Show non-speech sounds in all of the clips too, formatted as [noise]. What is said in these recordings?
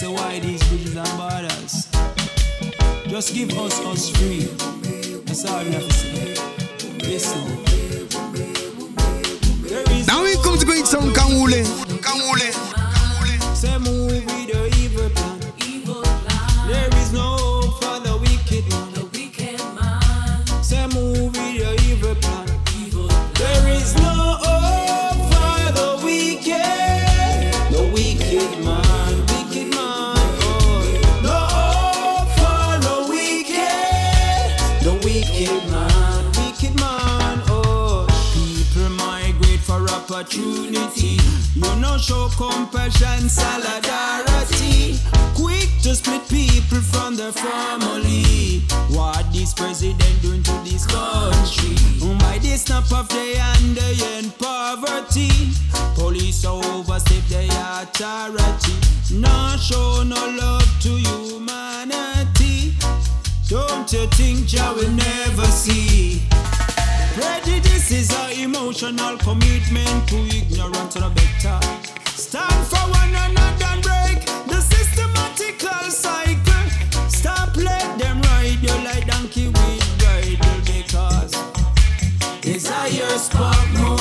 So why these bridges and borders. Just give us us free. That's all we have to say. Listen. Now we come to great song Kangule. Kangule. opportunity. You no show compassion, solidarity. Quick to split people from their family. What this president doing to this country? Oh, By the snap of the hand, they end poverty. Police overstep their authority. Not show no love to humanity. Don't you think Jah will never emotional commitment to ignorance or better. Stand for one another and break the systematical cycle. Stop, let them ride you like donkey with bridle because desire spark more.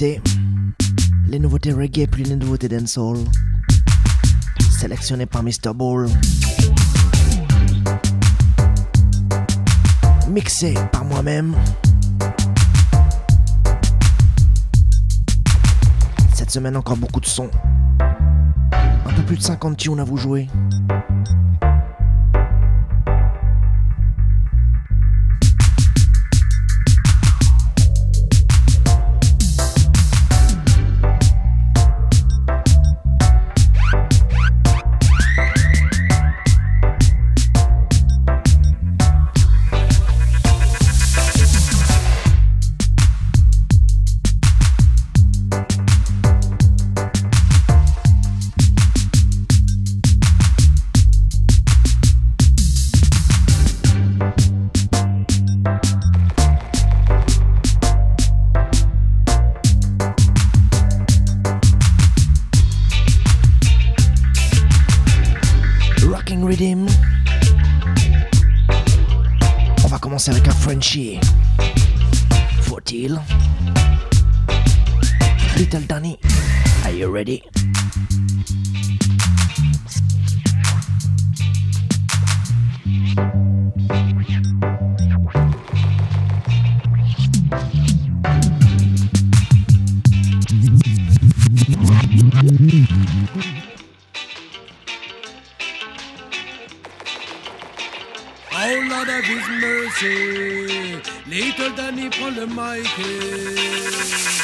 Les nouveautés reggae puis les nouveautés dancehall. Sélectionnées par Mr. Ball. Mixées par moi-même. Cette semaine encore beaucoup de sons. Un peu plus de 50 tunes à vous jouer. Rocking Rhythm. On va commencer avec un Frenchie. Faut-il? Little Danny, are you ready? Oh Lord of His mercy, little Danny prend le mic.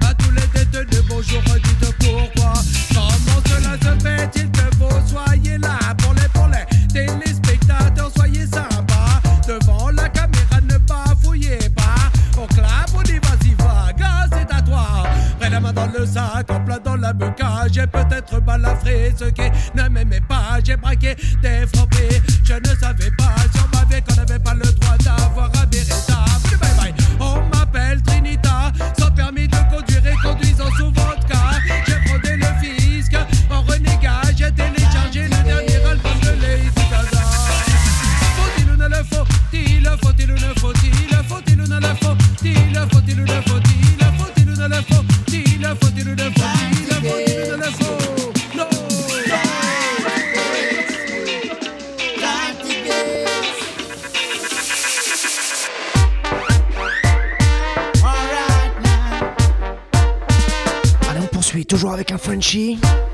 j'ai peut-être balafré ce qui ne m'aimait pas, j'ai braqué des frappés, je ne savais pas. Frenchie.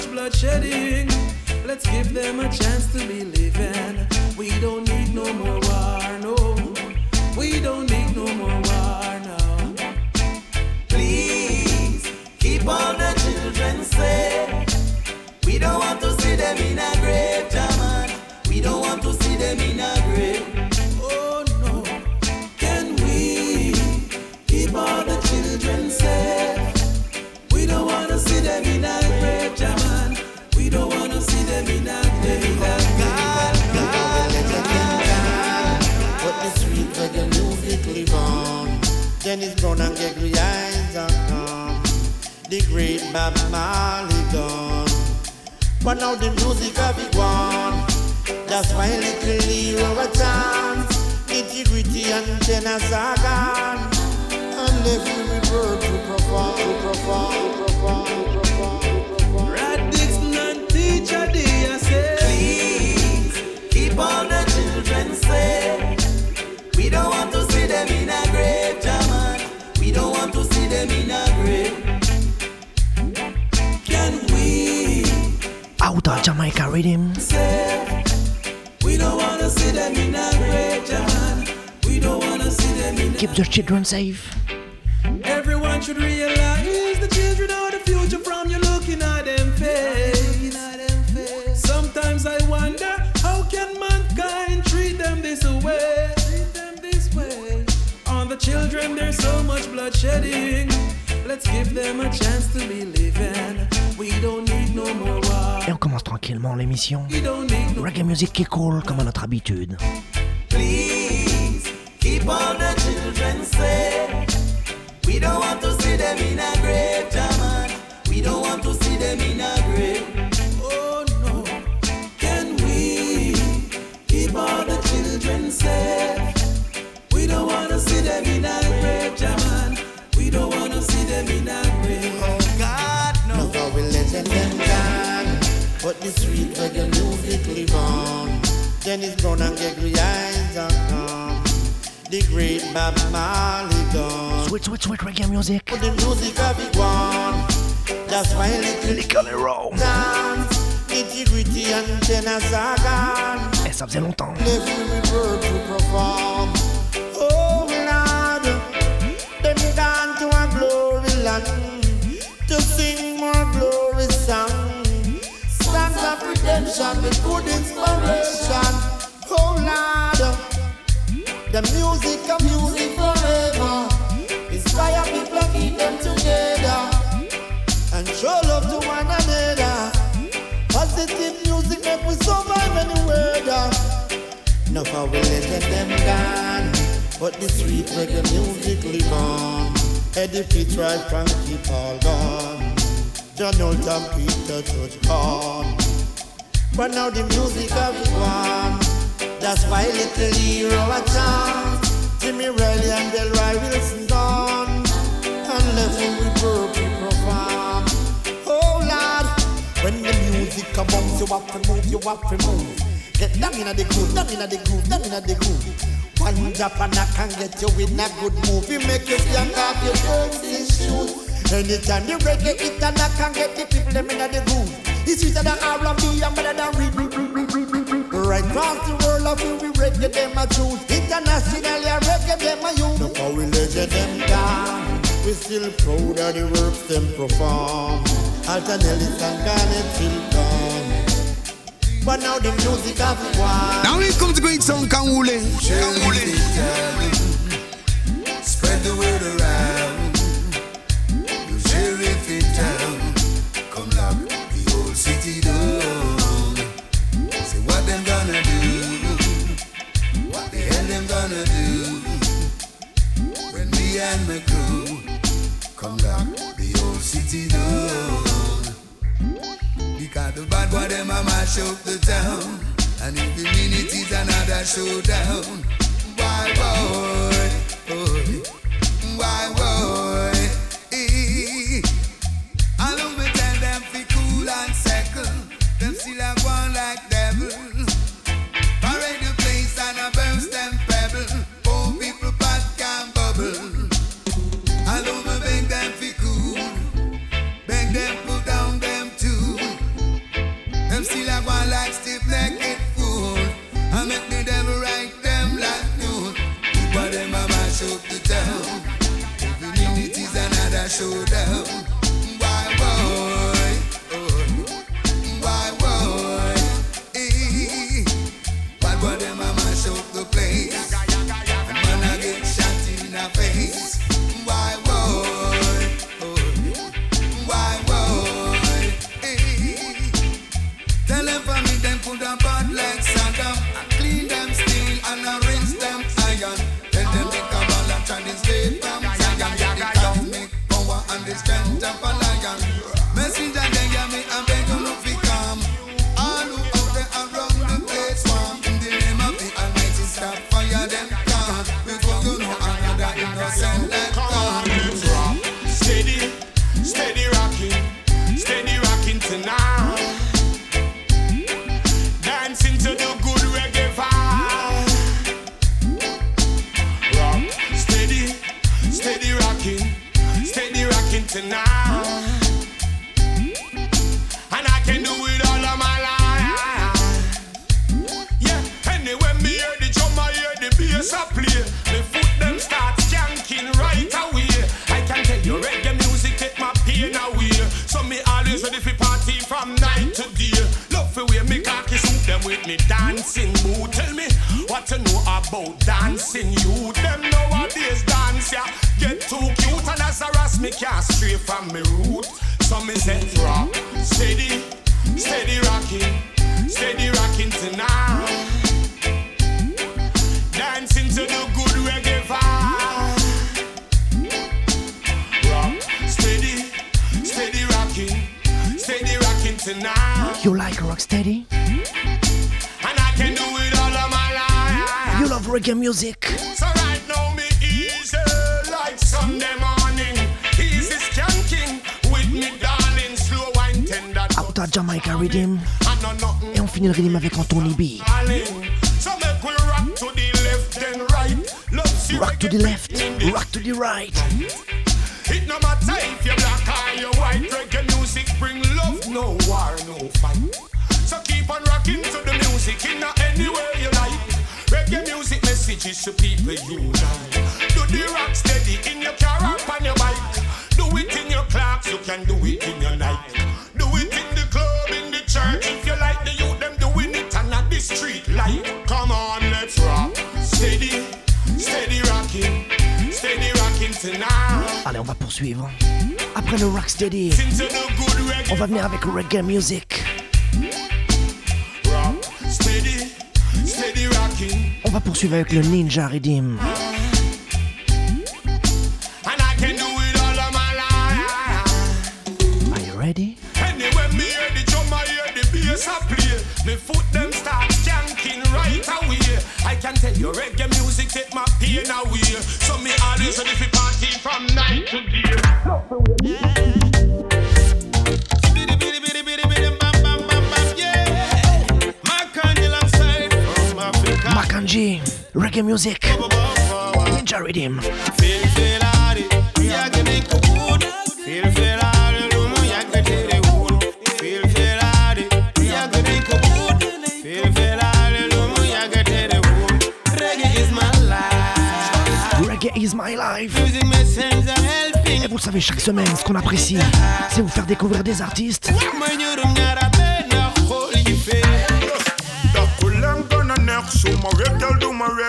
much bloodshedding. Let's give them a chance to be living. We don't need no more war, no. We don't need no more war, no. Please keep all the children safe. We don't want to see them in a grave, German. We don't want to see them in a grave. Dennis Brown and Gregory Isaac. The great Bob Marley gone. But now the music have be gone. That's why little Leo a chance. Nitty Gritty and Tenor Saw gone. And every reverb to perform, to perform, to perform, to perform, to perform. Rad Dixon and teacher, they say, please keep on. Them in a Keep your children safe. Everyone should realize the children are the future from you looking at them face. Sometimes I wonder how can mankind treat them this way? Treat them this way. On the children there's so much bloodshedding. Let's Et on commence tranquillement l'émission. Reggae music qui cool comme à notre habitude. Please keep all the children safe. We don't want to see them in a grave, But the sweet reggae music live on. Then it's gonna get on. The great Bob Marley gone. Sweet, sweet, sweet reggae music. But the music of it one. That's why little Nickel Row. dance. Nitty gritty and Tenor Saw gone. Et eh, ça faisait longtemps. Left we revert to perform. Oh Lord, them gone to a glory land redemption with good inspiration. Oh Lord, the music of music forever. Inspire people keep them together and show love to one another. Positive music make we survive any weather. No power we let them gone, but the sweet reggae music live on. Eddie Fitzroy, Frankie Paul gone, John Oldham, Peter Tosh gone. But now the music have gone. That's why little hero a chant. Jimmy Riley and Delroy Wilson gone. And left him with purple perform. Oh Lord, when the music come on, you have to move, you have to move. Get down in the groove, down in the groove, down in the groove. One drop and I can get you in a good movie. Make you young off your dancing shoes. Anytime you reggae it and I can get the people them in the groove. It's sweeter than R&B and better than read, read, read, read, read, read, read. Right across the world of you, we reggae them a choose. Internationally, I reggae them a use. Look how we legend them down. We still proud of the works them perform. Alton Ellis and Garnett Silk gone. But now the music have won. Now here comes the great song Kanwule. Kanwule. Spread the word around. And my crew come lock the old city down. Because the bad boy them a mash up the town. And if the minute is another showdown. Why boy? boy, Why boy? shoulder. jump a lion. night. On va venir avec reggae music. On va poursuivre avec le Ninja Redeem. Bakanji, reggae music, Ninja Rhythm. Reggae is my life. Et vous le savez, chaque semaine, ce qu'on apprécie, c'est vous faire découvrir des artistes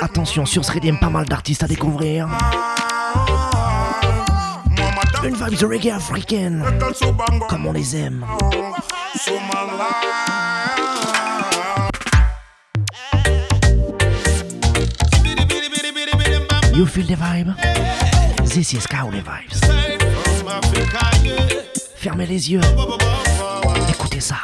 Attention, sur ce pas mal d'artistes à découvrir. Une vibe de reggae africaine, comme on les aime. You feel the vibe? This is Kaole Vibes. Fermez les yeux. Écoutez ça.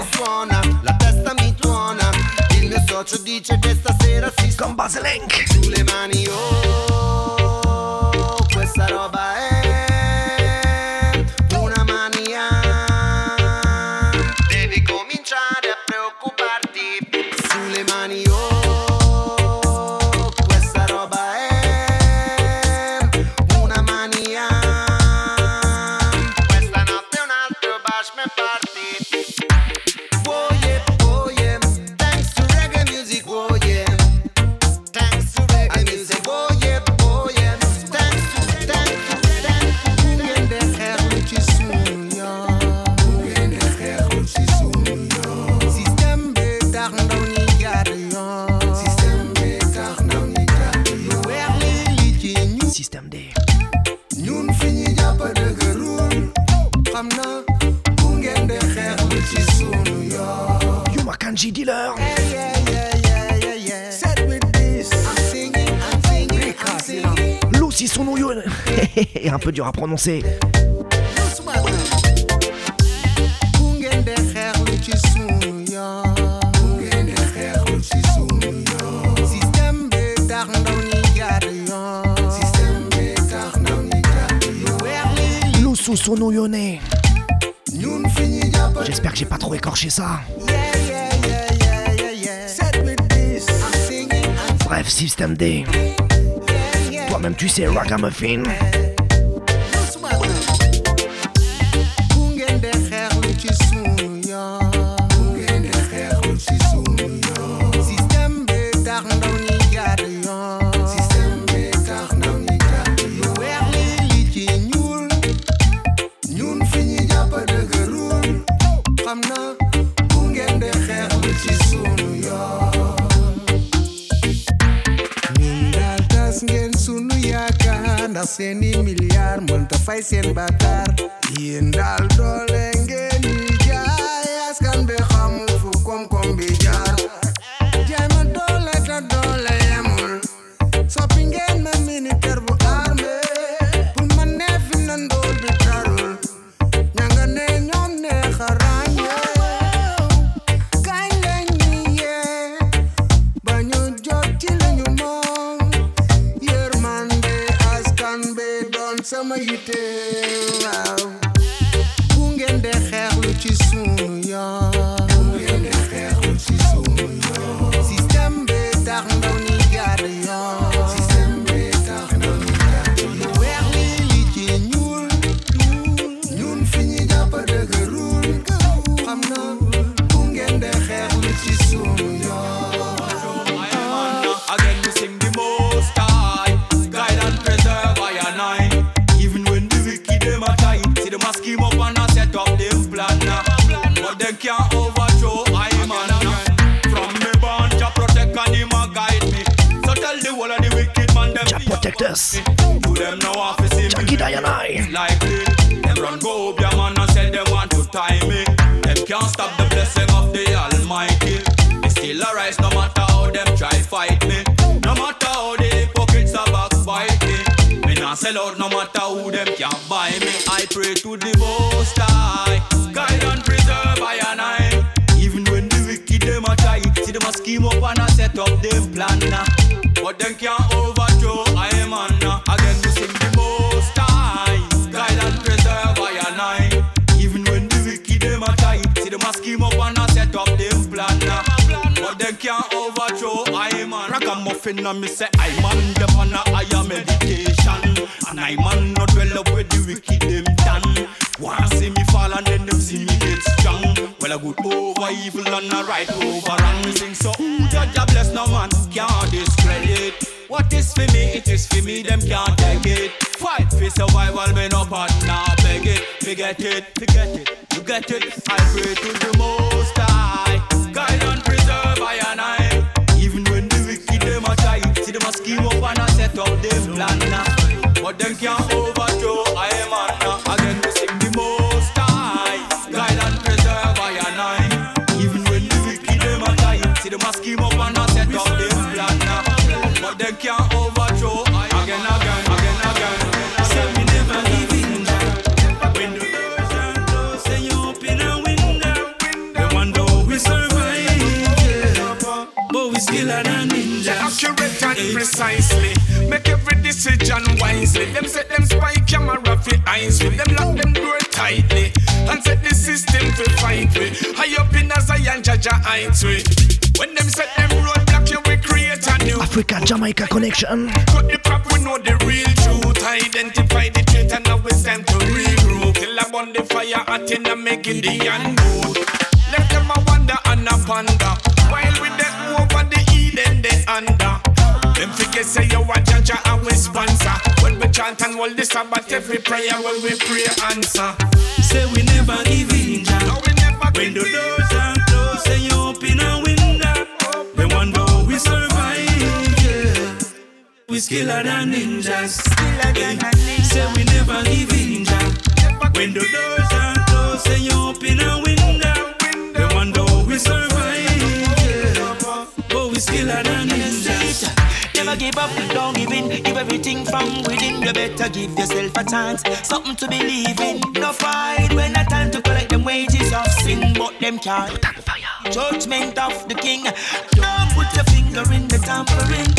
disco suona, la testa mi tuona. Il mio socio dice che stasera si con Baselenk sulle mani. Oh, questa roba è yeah yeah yeah yeah yeah yeah set with this I'm singing I'm Bref, système D. Toi-même, tu sais, Ragamuffin. 100 batallas. I pray to the Most High, guide and preserve I and I. Even when the wicked them a try, see them a scheme up and a set up them plan. nah. But them can't Ragamuffin and me say I man them on a higher meditation. And I man not well up with the wicked them done. Wanna see me fall and then them see me get strong. Well a good over evil and a right over wrong. Me sing so ooh, judge a bless no man can't discredit. What is for me, it is for me, them can't take it. Fight for survival, me no part, now beg it. Forget it, forget it, you get it. I pray to the most precisely. Make every decision wisely. Them set them spy camera for eyes with them lock them door tightly. And set the system to fight with. High up in a Zion, Jaja heights with. When them set them roadblock, you we create a new. Africa Jamaica connection. Cut the crap, we know the real truth. Identify the truth and now it's time to regroup. Till I burn the fire, I think I'm making the unboot. Left them a wonder and a ponder. While we them over the Eden, they under. Them figure say you a judge and we sponsor. When we chant and hold the Sabbath, every prayer when we pray answer. Say we never give in, Jah. When the doors are closed, say you open a window. They wonder how we survive, yeah. We skiller than ninjas. Say we never give in, Jah. When the doors are closed, say you open a window. They wonder how we survive. Yeah. But we skiller than ninjas. Give up, don't give in. Give everything from within. You better give yourself a chance, something to believe in. No fight when a time to collect them wages of sin, but them can't. Judgment of the king. Don't put your finger in the tampering.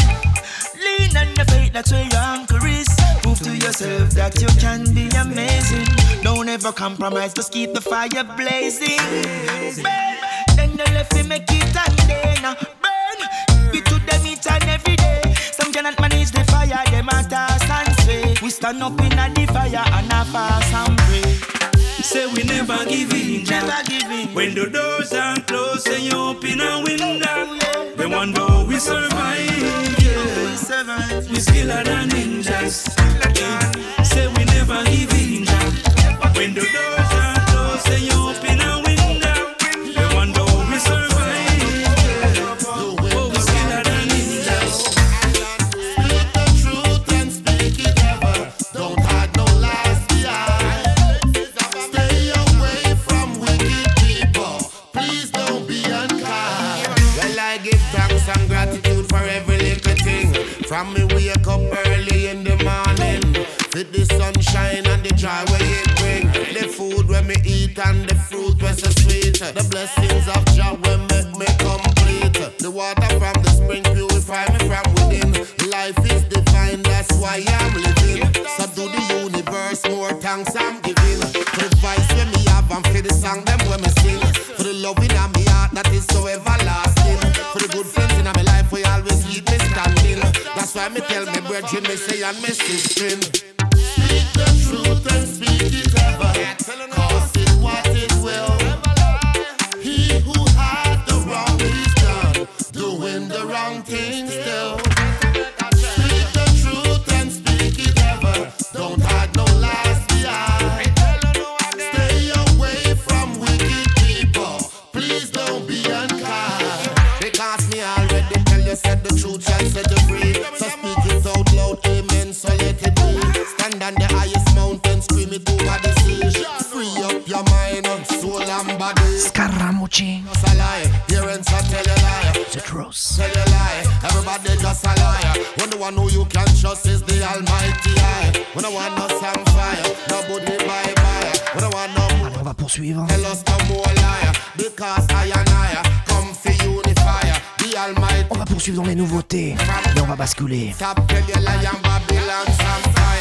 Lean on the faith, that's where your anchor is. Prove to yourself that you can be amazing. Don't ever compromise, just keep the fire blazing. Then the left we make it and then day. Cannot manage the fire, them a toss and sway. We stand up in the fire and a fast and pray. Say we never give in, Never give in. When the doors are closed, say you open a window. They wonder how we survive. Yeah. We skiller than ninjas. Yeah. Say we never give in, eat and the fruit was so sweet. The blessings of Jah will make me complete. The water from the spring purify me from within. Life is divine, that's why I'm living. So do the universe more thanks I'm giving. For the voice when me have and for the song them when me sing. For the love in my heart that is so everlasting. For the good friends in my life we always keep me standing. That's why me tell me brethren me say and me sister. Speak the truth and speak it Just a lie, parents will tell you lie. The truth. Tell you lie, everybody just a liar. When the one who you can trust is the Almighty I. When the one no some fire, nobody bye bye. When the one no Alors on va poursuivre. Tell us no more liar, because I and I come for unifier. The Almighty. On va poursuivre dans les nouveautés. Et on va basculer. Stop tell you lie and Babylon some fire.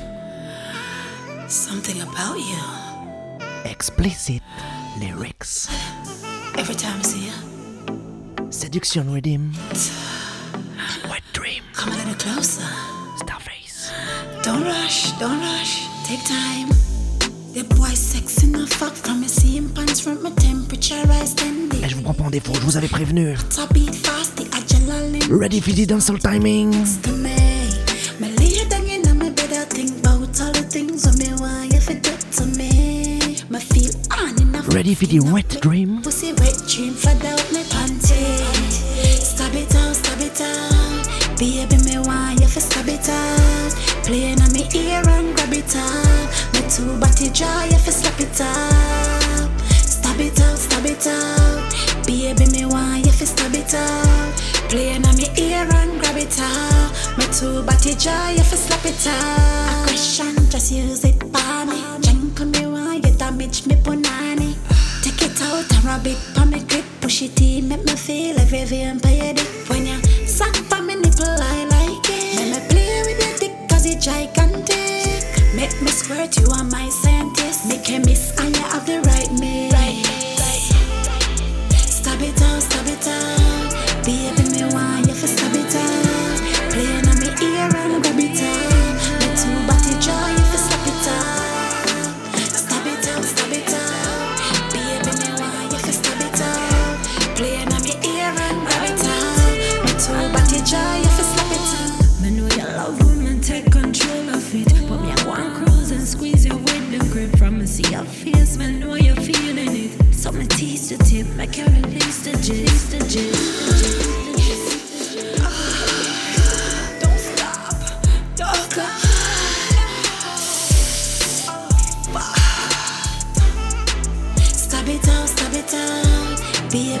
Something about you. Explicit lyrics. Every time I see you, Seduction Rhythm. [sighs] Wet Dream. come a little closer. Starface. Don't rush, don't rush. Take time. The boy sexy enough fuck from your seam pants from my temperature rise steady. Et je vous prends pas en défaut, je vous avais prévenu. Ready for the dancehall timing. Ready for the wet dream. Pussy wet dream for out me panty. Stab it out, stab it out. Baby, me want you for stab it out. Playing on me ear and grab it up. Me two body dry, you for slap it up. Stab it out, stab it out. Baby, me want you for stab it out. Playing on me ear and grab it up. Me two body dry, you for slap it up. Aggression, just use it for me. Drink on me want you damage me punani. And rub it on me grip. Push it in, make me feel every your dick. When you suck on me nipple, I like it. Let me play with your dick cause it's gigantic. Make me squirt, you are my scientist. Make a miss and you have the right mix. Stab it out, stop it out. Know you're feeling it. Tease the tip, can release the gist, the gist, don't stop, don't stop. Stop it down, stop it down. be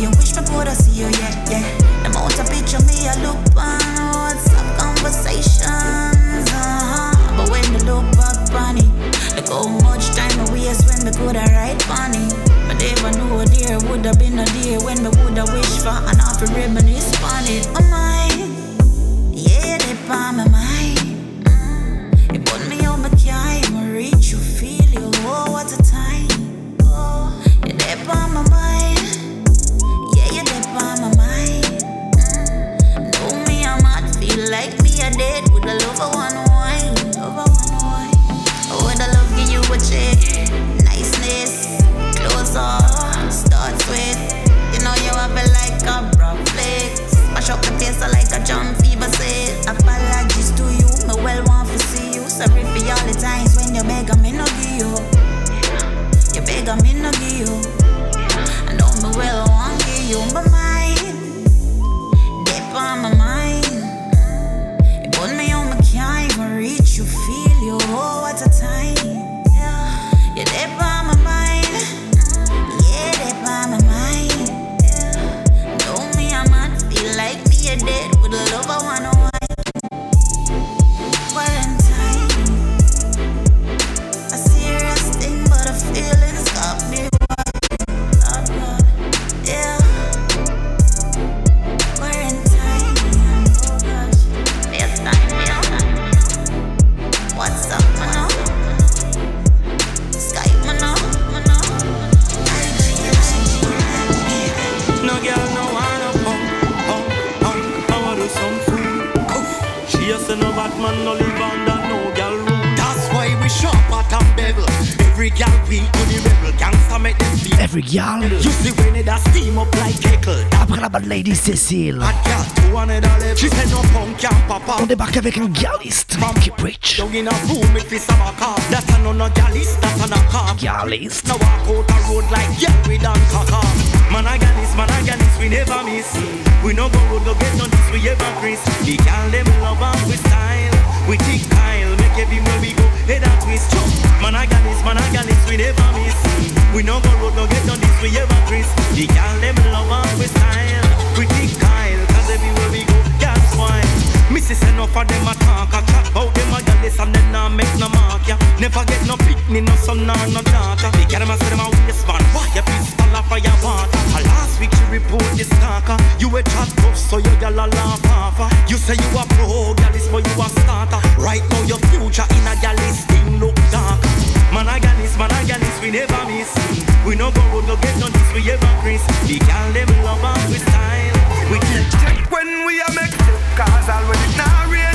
you wish me could I see you, yeah, yeah. The moment I picture me, I look on WhatsApp conversations, uh-huh. But when the look back on like how much time I waste when me could I write on it. But never knew a dear would have been a dear when me would have wished for an offer reminisce on it. Oh my, yeah, they by my mind. Mm. It put me on my time, I reach you, feel you, oh, what a time. Oh, yeah, they by my a with the love one wine. Lover one wine. Oh, would love give you a check? Niceness, close closer, start with. You know you have it like a brown plate. Smash up the taste like a John Fever said. Apologies to you, me well want to see you. Sorry for all the times when you beg me no give you. You beg me no give you. I know me well want give you my mind. Deep on my mind. you feel your whole at a time. Yeah. You never man no live under no girl rule. That's why we shop at and bevel. Every girl we to the rebel. Gangsta make. Every girl. You see when it a steam up like kettle. Après la bad lady Cécile. Hot girl to another level. She said no punk can papa. On débarque avec un galliste. Funky bridge. In a room it fist a car. That's a no no. That's a no car. Now walk out the road like yeah we done caca. Man a gallist, man a gallist, we never miss. We no go road go get none this we ever crisp. The girl them love and we style. We take style, make everywhere we go, head and twist. Choo. Man I got this, man I got this, we never miss. We no go road, no get on this, we ever dress. The girl them love us with style. We take style, cause everywhere we go, that's why. Mrs. enough for them a talk, a chat about them a jealous and then I make no mark, yeah. Never get no picnic, no sun or no daughter. They get them a say them a waste man, why you piss a fire water. Last week she report this stalker. You a chat tough, so your gal a laugh off. Ah. You say you a pro, gal is for you a starter. Right now your future in a gal thing look dark. Man a gal is, man a gal is, we never miss. We no go road, no get no this, we ever Chris. The gal them love us with style. We check when we a make cause all when it not real.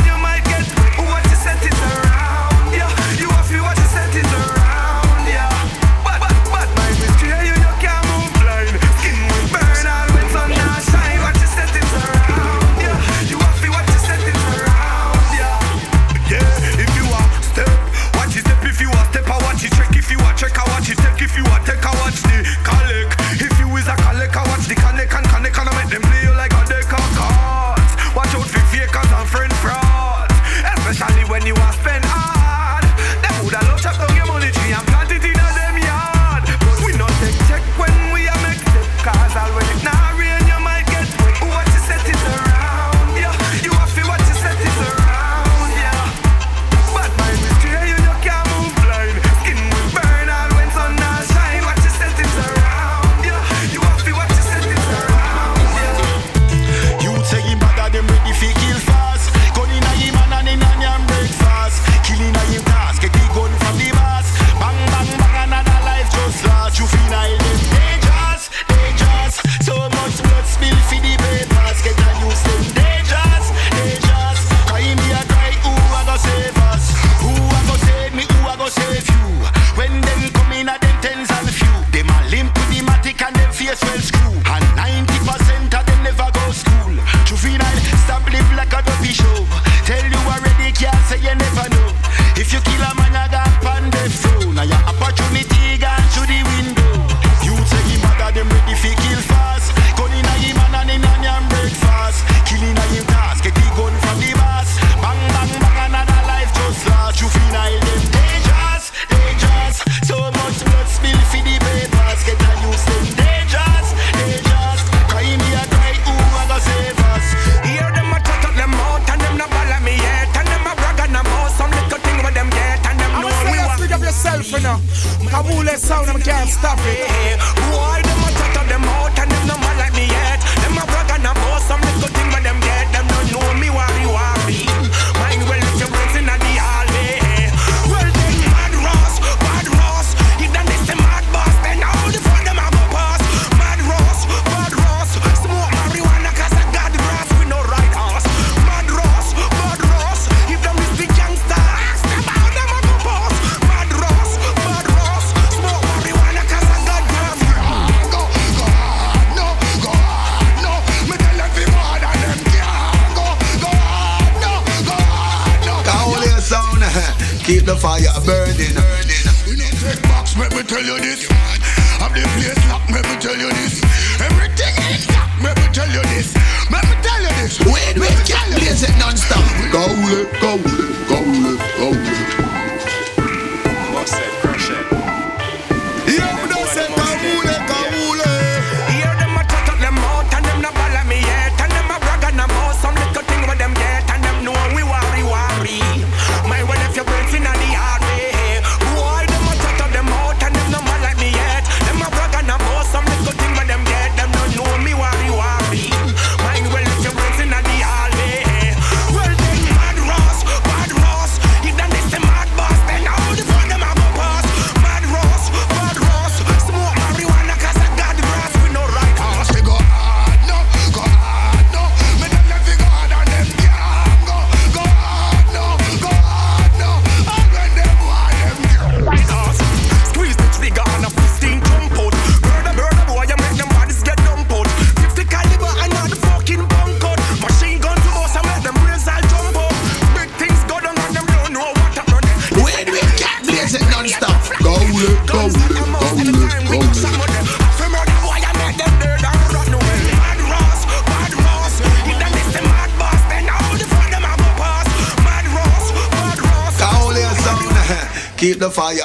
fire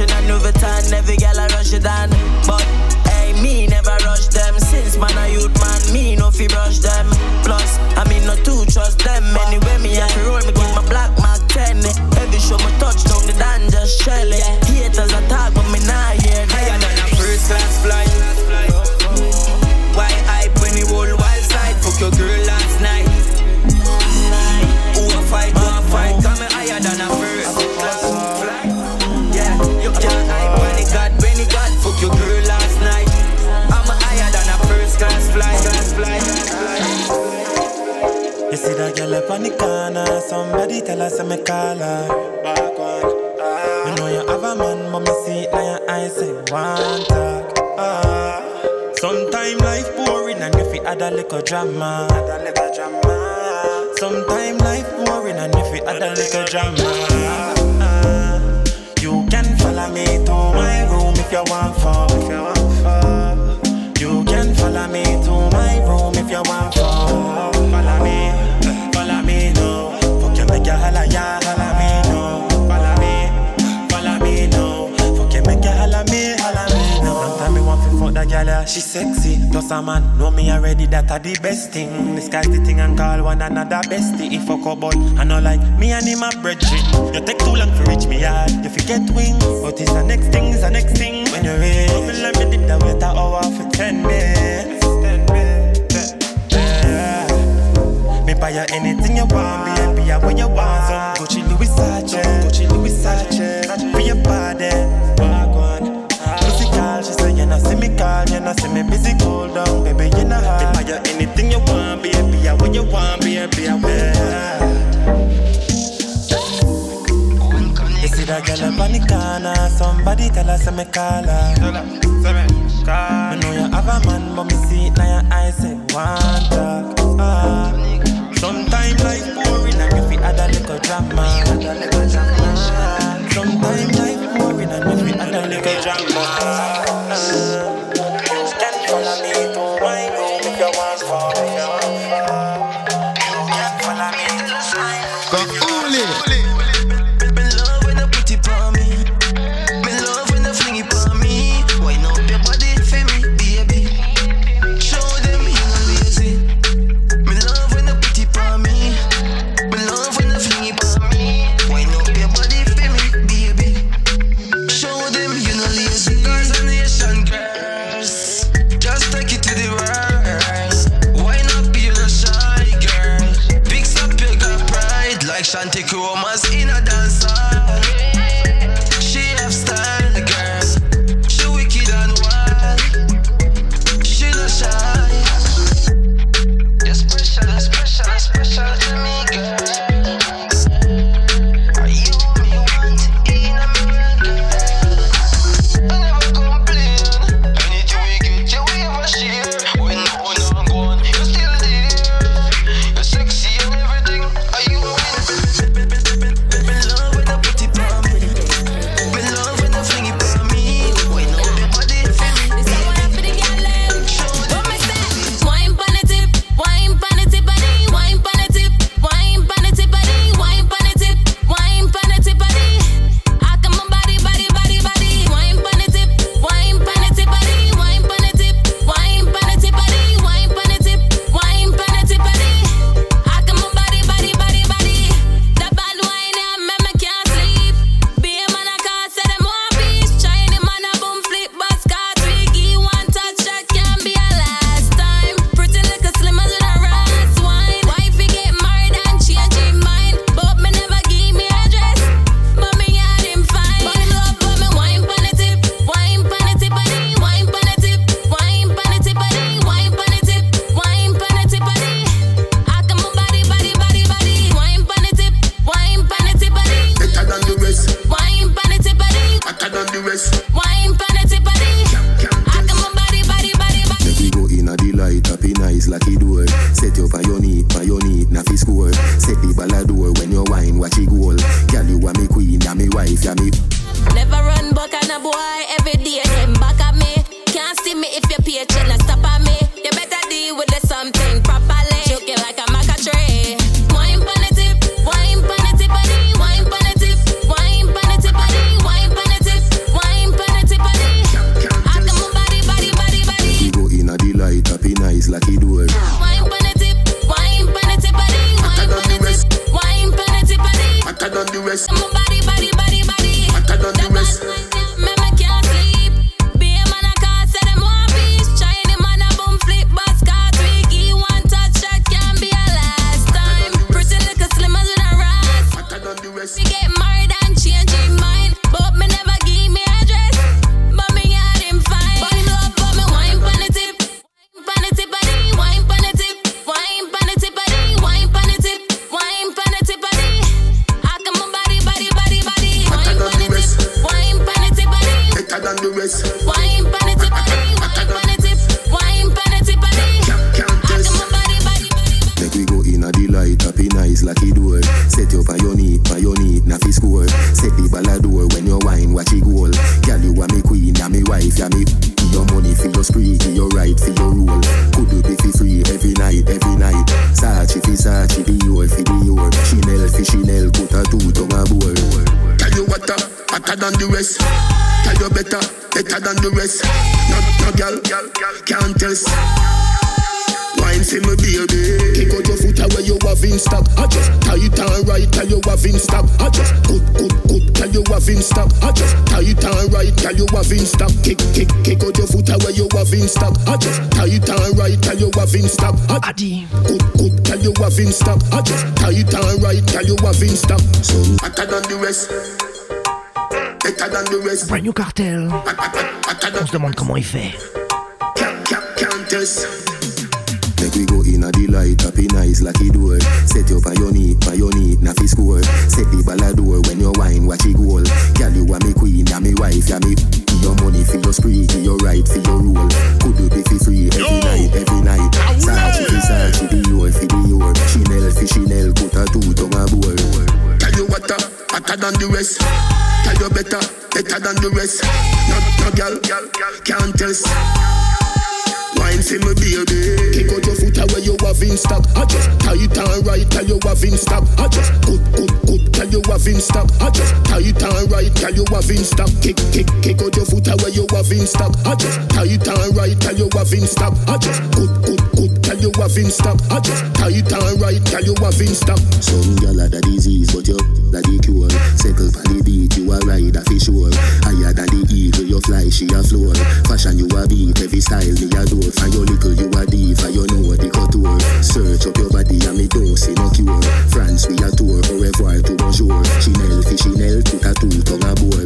rushing and over. Every gal I rush it down. But hey, me never rush them. Since man a youth man, me no fi brush them. Plus, I mean not to trust them anyway. Somebody tell us I me call her. Back on. Ah. You know you have a man, but me see it now your eyes say one talk. Ah. Sometime life boring and you feel add a little drama. Add a little drama. Sometime life boring and you feel add a little drama. Ah. You can follow me to my room if you want fuck. You can follow me to my room if you want fuck. Follow me make holla, ya holla me no. Me, me no. Fuck make holla me, holla me no. Time me that she sexy. Plus a man know me already, that a the best thing. Disguise the thing and call one another bestie. If fuck up, I know like me and him a brethren. You take too long to reach me, yeah. You forget wings, but it's the next thing, it's the next thing. When you reach, let me dip the water hour for ten minutes. buy you anything you want. Me be where you want. Some Gucci Louis Sache, Gucci Louis Sache. For your body, wagon. Physical, she say you not see me call, you not see me busy cool down, baby you know how. Buy you anything you want, be be what you want, be be what. You see that girl up on the corner Somebody tell her, say me call her Tell me call I know you have a man, but me see it now your eyes say, want talk ah. Sometimes life boring and you feel add a little drama. Sometimes life boring and you feel add a little drama. Stand follow me to my room if you want for me. yes. Wine see me baby. Kick out your foot away you have in stock. I just tie it on right tell you have in stock. I just good good good tell you have in stock. I just tie it on right tell you have in stock. Kick kick kick out your foot away you have in stock. I just tie it on right tell you have in stock. I good good tell you have in stock. I just tie it on right tell you have in stock. So better than the rest. Better than the rest. Brand new cartel. On se demande comment il fait selectors. Make we go in a delight, happy nice lucky door. Set your for your knee, for your knee, na fi score. Set the ball a door when you wine, watch it goal. Girl, you are me queen, a me wife, a me. Your money for your spree, give your right for your rule. Could you be free every Yo. night, every night? Sarchi fi Sarchi, Dior fi Dior. Chanel fi Chanel, put a two tongue a boy. Tell you what, uh, hotter than the rest. Tell you better, better than the rest. No, no girl, girl, can't test. Wine for me baby Kick out your foot away you have in stock I just tight and right tell you have in stock I just good, good, good tell you have in stock I just tight and right tell you have in stock Kick, kick, kick out your foot away you have in stock I just tight and right tell you have in stock I just good, good, good tell you have in stock I just tight and right tell you have in stock Some gyal are the disease but you the the cure. Circle on the beat you a ride a fish sure Higher than the eagle you fly she a floor Fashion you a beat every style me a do For your little you a diva you know what the couture Search up your body and me don't see no cure. France we a tour au revoir to bonjour. Chanel Chanel tout a tout tongue a bore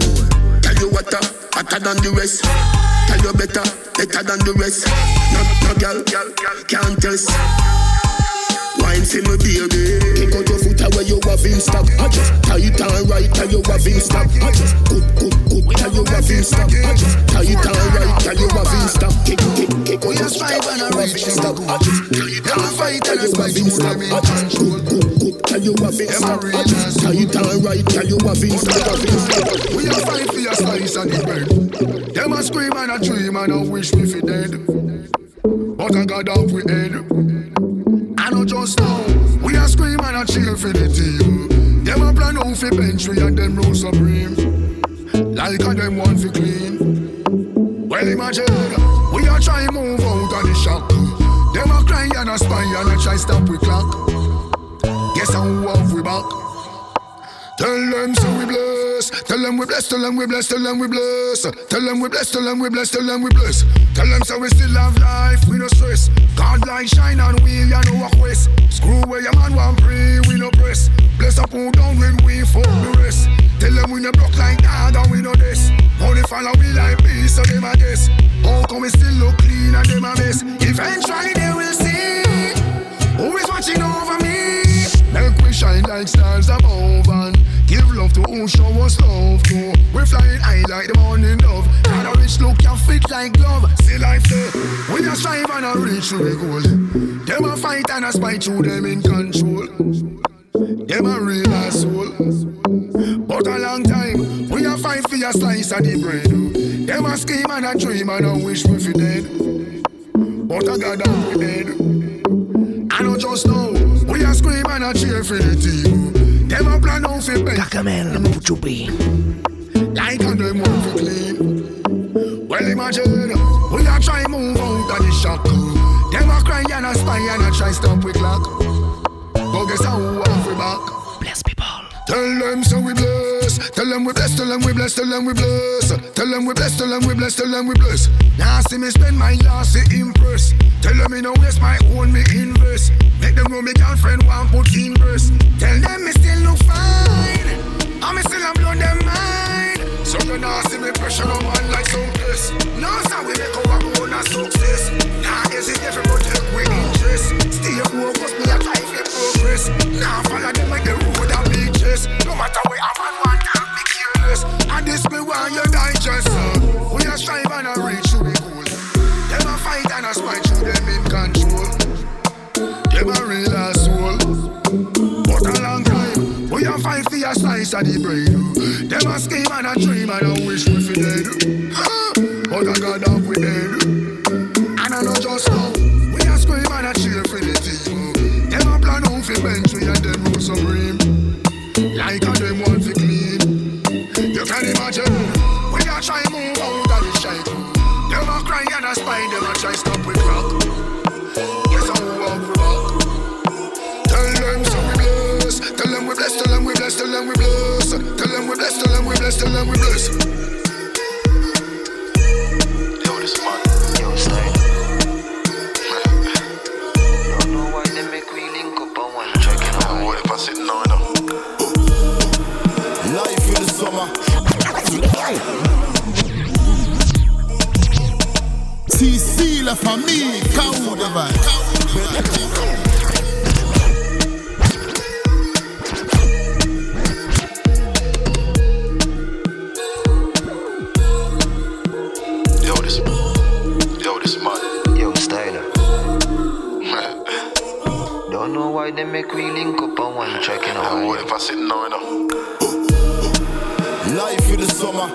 Tell you what uh, hotter than the rest. Tell you better, better than the rest. No, no girl, can't test Wine for me baby. Kick out your foot away you have in stock I just tight and right tell you have in stock I just good, good, good tell you have in stock I just tight and right tell you have in stock Kick, kick, kick out your strive and I reach in stock I just tight and right tell you have in stock I just good, good, good tell you have in stock I just tight and right tell you have in stock have We a fight for your slice of the bread. Them a scream and a dream and a wish me fi dead. But I got off we head. Now. We a scream and a cheer for the team. Them a plan out fi bench we and them rule supreme. Like a them want fi clean. Well imagine we a try move out of the shock. Them a cry and a spy and a try stop we clock. Guess how have we back? Tell them so we bless. Tell them we bless. Tell them we bless. Tell them we bless. Tell them we bless. Tell them we bless. Tell them we bless. Tell them so we still have life. We no stress. God light shine on we and no walk. Screw where your man want pray. We no press. Bless up who down when we fuck the rest. Tell them we no block like that and we no this. Only follow we like me so them a guess. How come we still look clean and them a mess? Eventually they will see who is watching over me. Make we shine like stars above and love to who show us love to. We flying high like the morning dove. Got a rich look can fit like glove. See life there. We just strive and a reach to the goal. Them a fight and a spite through them in control. Them a real asshole. But a long time we a fight for your slice of the bread. Them a scheme and a dream and a wish we fi dead. But I got down we dead. I know just know we a scream and a cheer for the team. Them a plan out fi bench. Gargamel, Puchupi. Like a them want fi clean. Well imagine we a try move out of the shock. Them a cry and a spy and a try stop we clock. But guess how we have we back? Tell them so we bless. Tell them we bless. Tell them we bless. Tell them we bless. Tell them we bless. Tell them we bless. Tell them we bless. Now see me spend my last impress. Tell them me no waste my own me invest. Make them know me girlfriend want put in. Tell them me still look fine. And me still am blow them mind. So you now see me pressure no man like some place. Now so we make our own a success. Now hesitate for protect we interest. Stay focused, me a try for progress. Now follow them like the road a beaches. No matter where I'm on one time, be careless. And this me want you digest. uh. We a strive and a reach to the goal. Them a fight and a spite through them in control. Them a real asshole. But a long time, we a fight for your slice of the bread. Them a scheme and a dream and a wish we fi dead. But I got up we dead. And I know just now, we a scream and a cheer for the team. Them a plan out fi bench we and them rule supreme. Like a them want fi clean. You can imagine, we a try move out of the shake. Them a cry and a spy, them a try stop we clock. Yes, I walk back. Tell them so we bless. Tell them we bless. Tell them we bless. Tell them we bless. Tell them we bless. Tell them we bless. Tell them we bless. [laughs] why they make we link up on one track, you know. What if I sit now, you know. Life for the summer.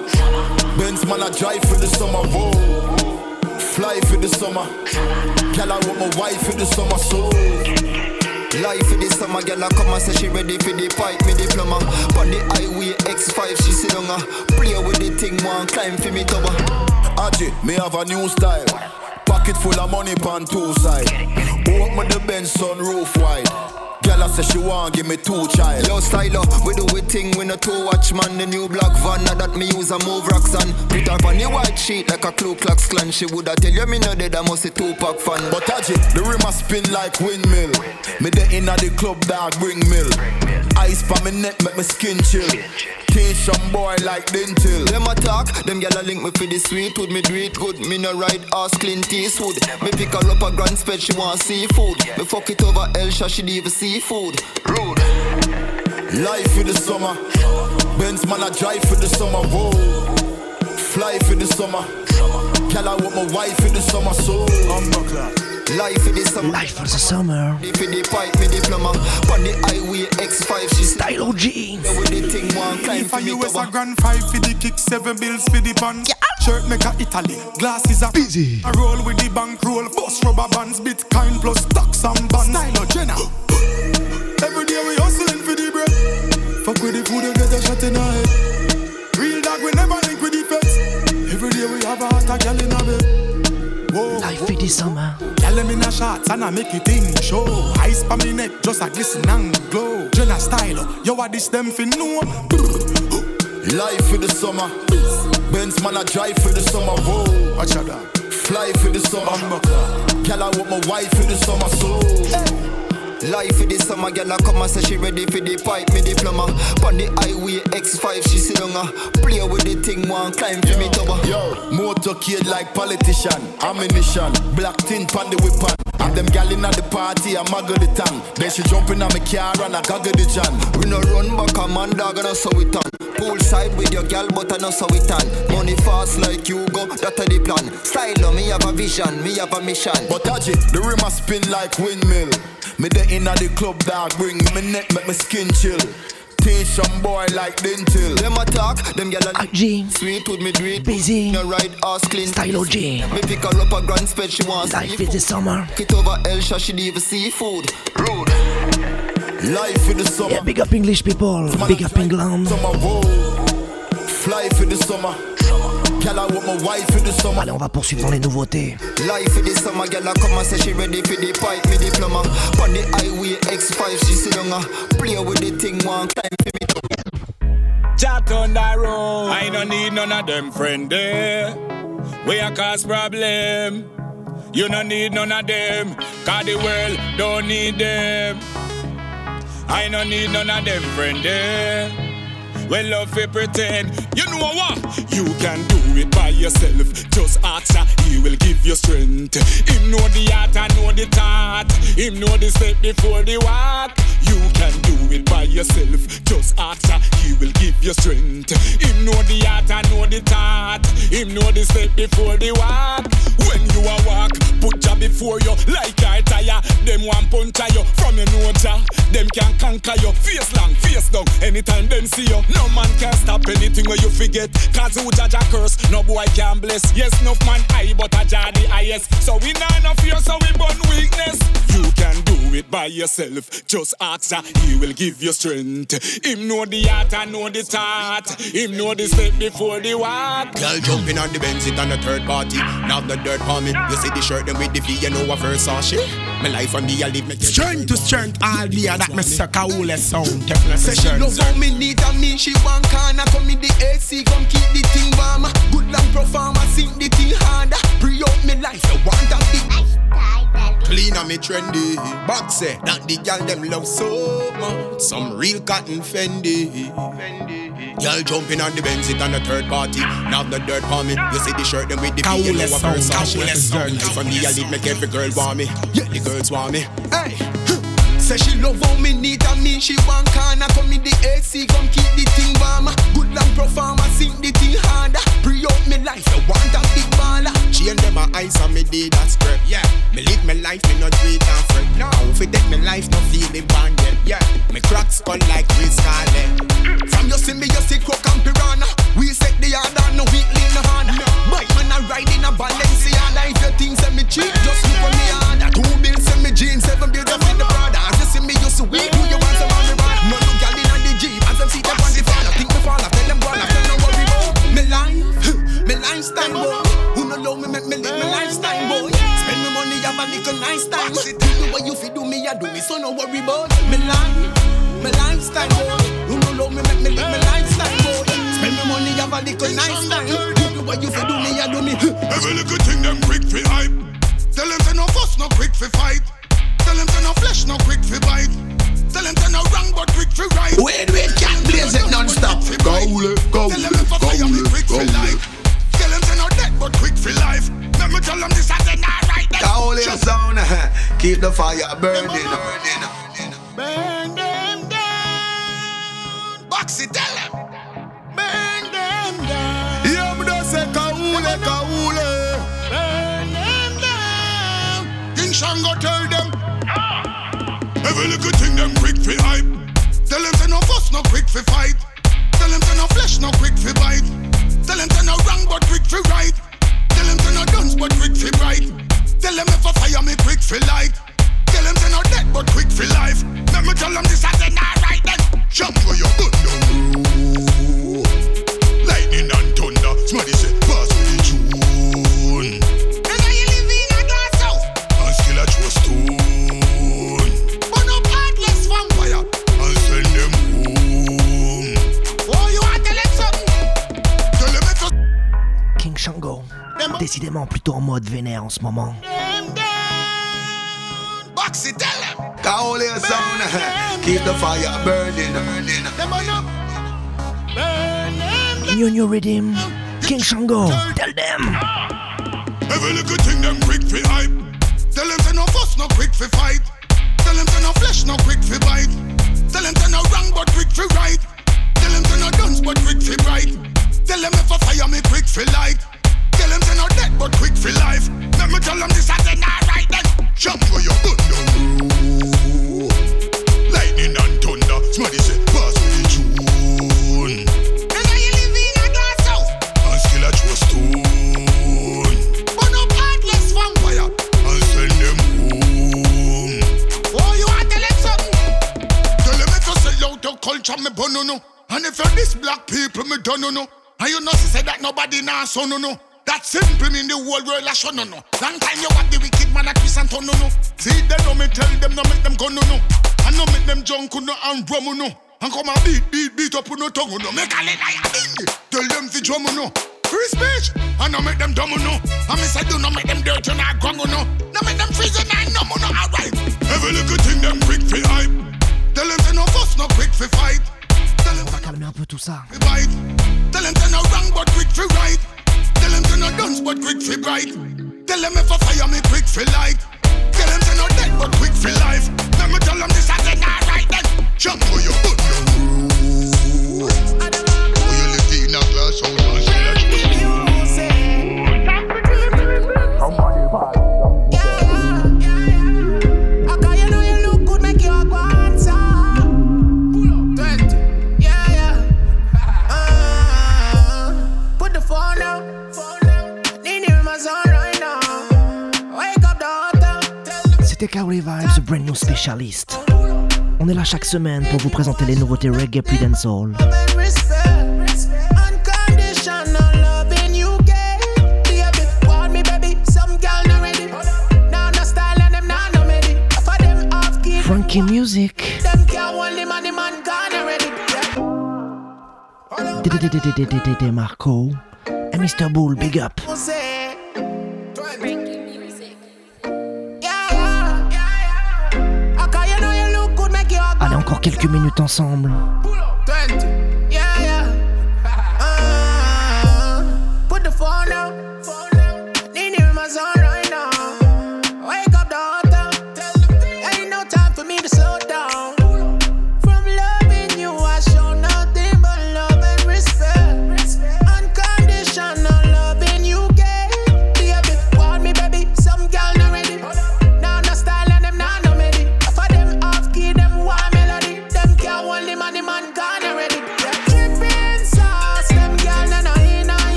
Benz man, I drive for the summer. Whoa. Fly for the summer. My wife for the summer. So. Life for the summer, girl, I come and say she ready for the pipe, me diploma. On the highway X5, she sit on her. Uh, play with the thing, one climb for me tower. Aji, me have a new style. Pocket full of money pan two side. Open the Benz sunroof wide. I say she want give me two child. Yo, styler, we do we thing, we no two watch man. The new black van, that me use a move rocks and put her on white sheet like a Ku Klux Klan. She woulda tell you me no dead, I must a two pack fan. But Aji, the rim a spin like windmill. Me the inna the club dog bring mill. Ice pa me neck make my skin chill. Teach some boy like dental. Them a talk, them gyal a link me for the sweet wood. Me do it good, me no ride ass Clint Eastwood. Me pick her up a grand spread, she want seafood. Me fuck it over Elsha, she even seafood. Rude. Life for the summer. Benz man, I drive for the summer. Whoa. Fly for the summer. Girl, I want my wife for the summer. So. Life for the summer. Life for the summer. For the pipe, me diploma. On the highway X5, she Style OG. With the thing, one climb If for I me US a grand five for the kick, seven bills for the pan. Shirt make a Italy, glasses a busy. I roll with the bank roll, bust rubber bands, Bitcoin plus stocks and bonds. Style Jenna. Every day we hustling for the bread. Fuck with the food and get a shot in the head. Real dog, we never link with the feds. Every day we have a hot a gal in a bed. Whoa, Life for the summer. Gal them in a shots and I make it in show. Ice pa me neck, just a glisten and glow. Jenna style, oh? yo what this them fi know? Life for the summer. Benz man, I drive for the summer. Whoa. Watch out. Fly for the summer. Girl, I want my wife for the summer. So. Life for the summer, girl, I come and say she ready for the pipe, me diploma. On the highway X5, she sit on her. Play with the thing, one climb for me tower. Yo, motorcade like politician, ammunition, black tint pan the weapon. And them gal inna the party, I muggle the tongue. Then she jump in on my car and I goggle the jam. We no run back a man dog and I saw it on. Poolside with your gal but I know saw it on. Money fast like you go, that a the plan. Style me have a vision, me have a mission. But Aji, the rim a spin like windmill. Me the inna the club dog bring me neck make me skin chill. Teach some boy like dental. Them a talk, them gyal a ah, G. Sweet with me do. Busy. No ride ass clean. Style OG. Me pick her up a grand spread, she wants Life for the summer. It over Elsha, she even seafood. Rude. Life for the summer. Yeah, big up English people. Big up England. Summer whoa. Fly for the summer. Allez, on va poursuivre dans les nouveautés. Life for the summer, girl, I come and say she ready for the pipe, me diploma. On the highway X5, she sit on her. Play with the thing, one climb for me. Chat on the road. I don't need none of them friend there. We a cause problem. You don't need none of them. Cause the world don't need them. I don't need none of them friend there. Well, love fi pretend. You know what? You can do it by yourself. Just ask her, he will give you strength. Him know the art and know the thought. Him know the step before the walk. You can do it by yourself. Just ask her, he will give you strength. Him know the art and know the thought. Him know the step before the walk. When you a walk, put ya before you like I tire. Them one punch you from your ya. Them can conquer you. Face long, face down. Anytime them see you, man can stop anything where you forget. Cause who judge a curse, no boy can bless. Yes, no man high, but a jar the highest. So we not no fear, so we burn weakness. You can do it by yourself. Just ask her, he will give you strength. Him know the art and know the thought. Him know the step before the walk. Girl jumping on the Benz, it on the third party. Now the dirt on me. You see the shirt, them with the V, you know what first saw shit. My life on me, I live me. Strength to strength, all day, that me suck a whole sound. Definitely Say she love how me need and me She want corner Come in the AC Come keep the thing warm Good long performer Sing the thing harder Pre out me life You want a big Clean and me trendy. Say that the girl them love so much. Some real cotton Fendi. Girl jumping on the Benz, it on the third party. Now the dirt on me. You see the shirt them with the V, you know what first saw shit. Life on me, I live make every girl want me. Yeah, the girls want me. Hey Say she love how me need I mean. She want corner Come in the AC, come keep the thing warm Good long performer, sing the thing harder. Pre out me life, I want a big baller. Chain them my eyes on me did that script Yeah, me live my life, me not wait and fret. No, if it take me life, no feeling banded Yeah, me crack skull like Chris Carlin From you see me, you see crook and piranha. We set the order, no weekly no hand. No. My man I ride in a Balenciaga. If your things send me cheap, just look for me harder Two bills send me jeans, seven bills I the product see me used to weep. Do you want some marijuana? No, no, gal inna the jeep. As them see them on the fall, I think me fall. I tell them one, I tell no worry about me life, [laughs] me lifestyle boy. Who no love me make me live me lifestyle boy. Spend me money have a little nice time. She do the you feel do me, I do me. So no worry boy. me life, me lifestyle boy. Who no love me make me live me lifestyle boy. Spend me money have a little nice time. Do the you feel do me, I do me. [laughs] Every little thing them quick fi hype. Tell them say no fuss, no quick fi fight. Tell them say no flesh, no quick fi bite. Tell them say no wrong, but quick fi right. Wait, wait, can't blaze it non-stop. Gaule, gaule, gaule, gaule. Tell them say no dead, but quick fi life. Let me tell them this as an alright. Kaole your sound, keep the fire burning. Burn them down. Boxy, tell them. Burn them down. Yeah, me don't say kaule, kaule. Burn them down. King Shango tell. Every little thing them quick fi hype. Tell them say no fuss, no quick fi fight. Tell them say no flesh, no quick fi bite. Tell them say no wrong, but quick fi right. Tell them say no guns, but quick fi bright. Tell them if I fire me quick fi light. Tell them say no dead, but quick fi life. Let me tell them this as an alright then. Jump where you gun down road. Lightning and thunder, somebody say Décidément plutôt en mode vénère en ce moment. Boxy, tell keep the fire burning. On up. New New Rhythm. King Shango. Tell them. Every little thing them quick fi hype. Tell them say no fuss, no quick fi fight. Tell them say no flesh, no quick fi bite. Tell them say no wrong, but quick fi right. Tell them say no guns, but quick fi bright. Tell them if I fire me quick fi light. Tell them say no dead, but quick fi life. Let me tell them this as an alright then. Jump where you gun down road. Lightning and thunder, somebody say pass with the tune. And you live in a glass house. And still a throw stone. Oh, burn up heartless vampire and send them home. Oh, you want to tell something? Tell them if you sell out your culture, me burn no. And if you're this black people, me done no no. And you know say that nobody now so no no. That simple mean the whole world a show no no. Long time you want the wicked man a twist and turn no no. See them no me tell them no make them go no no. And no make them junk no and drum no. And come and beat beat beat up no tongue no. Make a leg like a. Tell them fi drum no. Free speech. And no make them dumb no. And me say do not make them dirty no gong no. No make them freeze and no no alright. Every little thing them quick fi hype. Tell them say no fuss no quick fi fight. Tell them On va calmer un peu tout ça. Tell them say no wrong but quick fi right. Tell them say no guns but quick fi bright. Tell them if I fire me quick fi light. Tell them say no dead but quick fi life. Let me tell them this as an alright then. Jump for your gun C'était Kaole Vibes, Brand New Specialist. On est là chaque semaine pour vous présenter les nouveautés reggae puis dancehall. Funky music. Marco. And Mr. Bull, big up. Encore quelques minutes ensemble.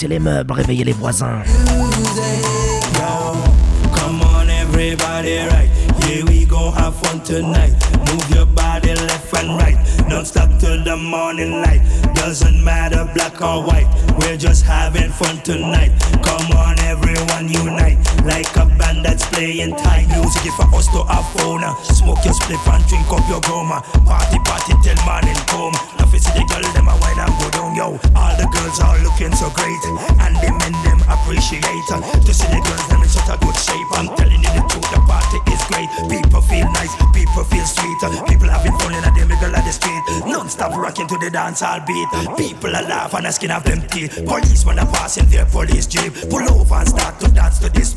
Poussez les meubles, réveillez les voisins. everybody, right? Here we go, have fun tonight. Move your body left and right. Non stop till the morning light. Doesn't matter black or white. We're just having fun tonight. Come on, everyone, unite. Like a band that's playing tight. Music is for us to have fun. Smoke your spliff and drink up your goma. Party, party till morning come. Now, see the girl, them a wine and go down, yo. All the girls are looking so great. And the men, them appreciate. Uh, to see the girls, them in such a good shape. I'm telling you the truth, the party is great. People feel nice, people feel sweet. Uh, people having fun in the middle of the street. Non-stop rocking to the dance all beat. Uh, people are laughing and skin of them when are passing their police jeep. Pull over and start to dance to this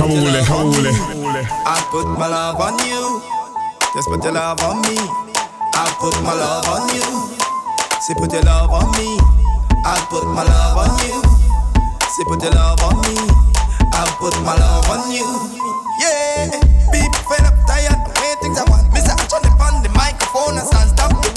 Kawule, Kawule. I put my love on you. Just put your love on me. I put my love on you. Say put your love on me. I put my love on you. Say put your love on me. I put my love on you. Yeah, people fed up, tired, the way things I want. I turn on the microphone and stand stop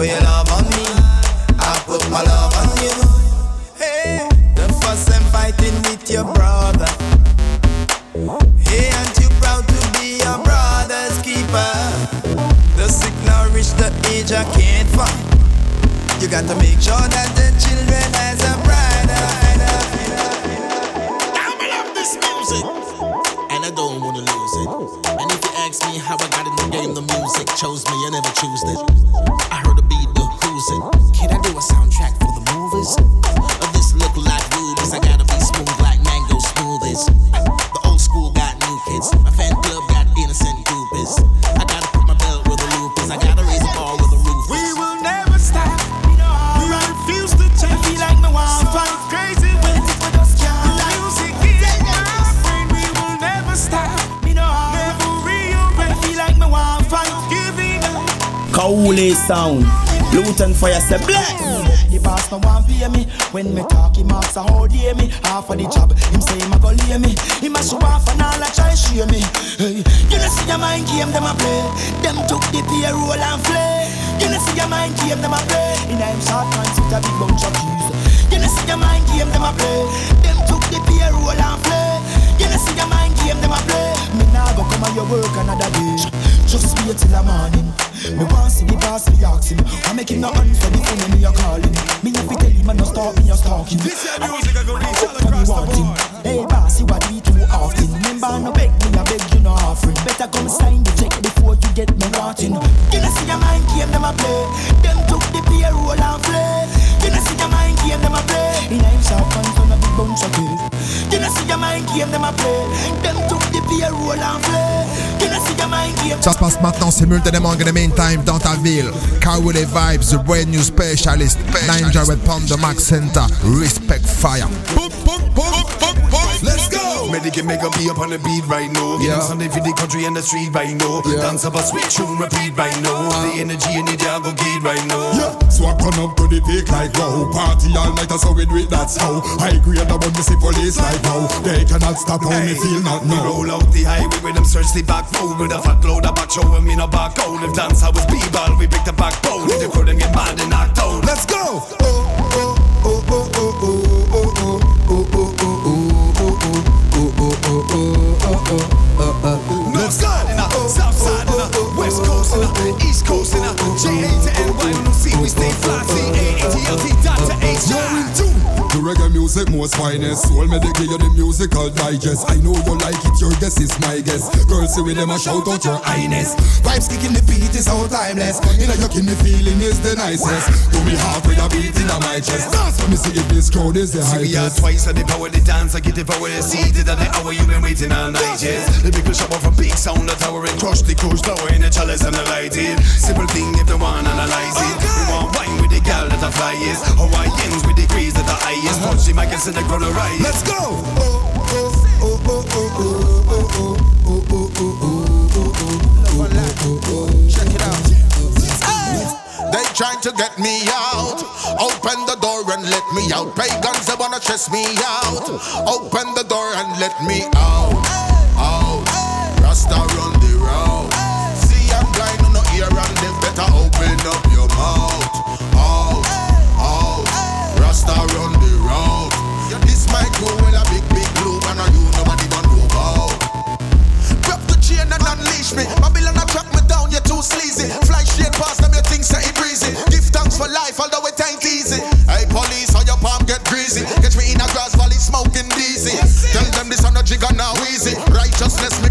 put your love on me. I put my love on you. Hey, the fuss and fighting with your brother. Hey, aren't you proud to be your brother's keeper? The sick now reach the age I can't find. You got to make sure that the children sound. Luton fire say black. The boss no want pay me. When me talk him ask a how hear me. Half of the job him say him a go lay me. Him a show off and all a try share me. Hey. You know see your mind game them a play. Them took the payroll and flay. You know see your mind game them a play. In a him short pants with a big bunch of keys You know see your mind game them a play. Them took the payroll and flay. You know see your mind game them a play. Me nah go come on your work another day. Just wait till the morning Me want see the boss me ask him. I make him no answer the phone when me a calling Me have to tell him I no stop me a stalking This your music I go reach all across the board. Hey boss, you what we too often. Remember no beg me, I beg you no offering. Better come sign the check before you get me wanting. You know see your mind game them a play? Them took the payroll and flay. You know see your mind game them a play? In a him shop pants on a big bunch of kids You know see your mind game? Them a play Them took the payroll and flay You know see your mind game? Ça se passe maintenant, Multidemang in the meantime dans ta ville. Kawule Vibes, the brand new specialist. Ninja with Pound the Max Center. Respect fire. Go. Me Medic make a be up on the beat right now. Yeah. Sunday for the country and the street right now. Yeah. Dance up a sweet tune, repeat right now. Uh-huh. The energy in the you go get right now. Yeah. So I turn up to the peak like wow. Party all night, that's how we do it, that's how. I want to see police like wow. They cannot stop how me feel not We now. roll out the highway with them search the back road with a fat load of back show and me no back out. If dance I was b-ball, we break the backbone. If the crew them get mad and knocked out. Let's go. Oh, oh, oh, Uh, uh, uh, North side and a south side and a west coast and a east coast and a J A to N Y. We don't see we stay fly. C A A T L T dot to H. reggae music most finest. Soul medic give you the musical digest. I know you like it, your guess is my guess. Girls see with them a shout out your highness. Vibes kicking the beat is so timeless. A yuck in the feeling is the nicest. Do me half with a beat in my chest. Dance for me see if this crowd is the highest. See we are twice of the power, the dance, I get the power, the seat, the hour you've been waiting all night, yes. The shop off a big sound, the tower and crush the cruise tower in the chalice and the light it. Simple thing if the one analyze it. We want wine with the gal that the fly is. Hawaiians with the degrees that the highest. Punch and send the crowd a rise. Let's go. They trying to get me out. Open the door and let me out. Pagans, they wanna chase me out. Open the door and let me out. Out. Rasta run the road. See, I'm blind, no ear and they better open up your mouth. Out. Out. Rasta run the road. This my crew with a big, big blue and I you nobody don't know about. Grab the chain and unleash me. Babylon a track me down, you're too sleazy. Fly straight past them, you think say it breezy. Give thanks for life, although it ain't easy. Hey police, how your palm get greasy. Catch me in a grass valley smoking dizzy. Tell them this on the jigger now easy. Righteousness me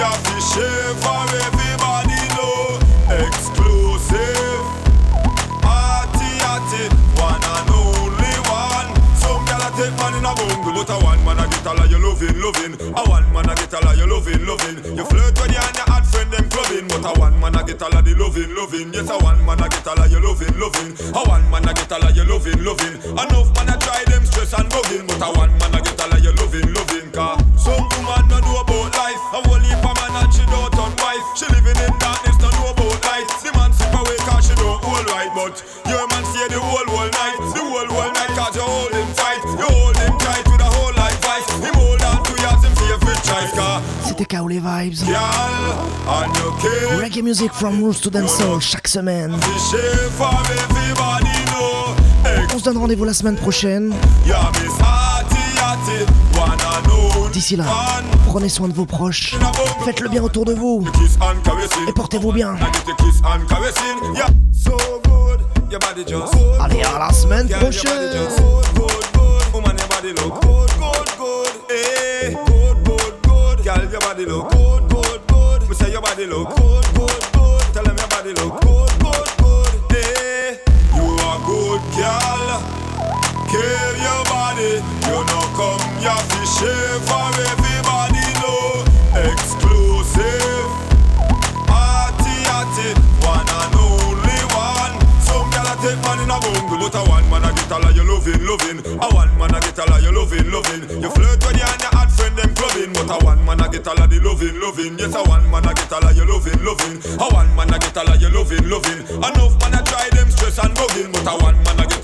come ya fi share for everybody know. Exclusive. Arty arty, one and only one. Some gyal a take man in a bungle, but a one man a get all of you loving, loving. A one man a get all of you loving, loving. You flirt when you and your friend them clubbing, but a one man a get all of the loving, loving. Yes, a one man a get all of you loving, loving. A one man a get all of you loving, loving. Enough man a try them stress and bugging, but a one man a get all of you loving, loving. Car some woman car. C'était Kaole Vibes. Girl, and you care. Reggae music from Roots to Dancehall chaque semaine. Fi share for everybody know. On se donne rendez-vous la semaine prochaine. Yeah, Miss Hattie Hattie, one and only. D'ici là, prenez soin de vos proches. Faites le bien autour de vous. Kiss and caressing. Et portez-vous bien. I get the kiss and caressing. Yeah, so good. Your body just good. Allez, à la semaine Girl, your prochaine. Girl, your body look good, good, good. Me say your body look good, good, good. Tell them your body look good, good, good. Hey, you are good, girl. Care your body. You know come your fish for everybody know. Exclusive. Arty, arty, one and only one. Some gyal a take man in a bungle, but a one man a get all of you loving, loving. A one man a get all of you loving, loving. You flirt get all of the loving, loving. Yes, a one man a get all of you loving, loving. A one man a get all of you loving, loving. Enough man a try them stress and bugging, but a one man a get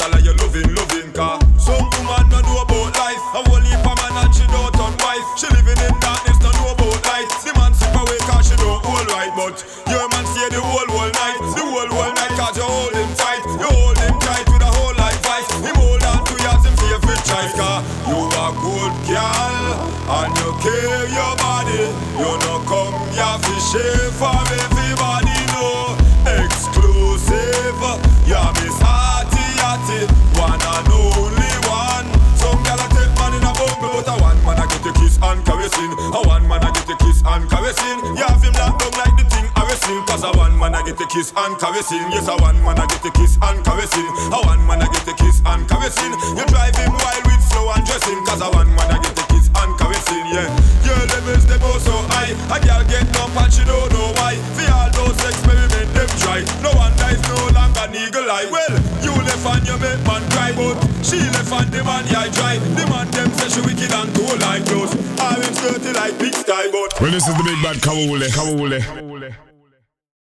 share for everybody know. Exclusive, yeah Miss one and only one. Some a take man in a bungle, but a one man a get a kiss and caressing. A one man a get a kiss and caressing. Him like the thing a a one man I get a kiss and caressing. Yes, a one man I get a kiss and caressing. A one man I get a kiss and caressing. You drive him wild with flow and dressing. Cause a one man I get a kiss and caressing. Yeah, your levels them so high. A girl get up and she don't know why. For all those experiments them try. No one dies no longer an eagle eye. Well, you left and you make man cry, but she left and the man yeah dry. The man them say she wicked and cool like those. I'm dirty like big sky, but Well, this is the big bad Kawule, Kawule.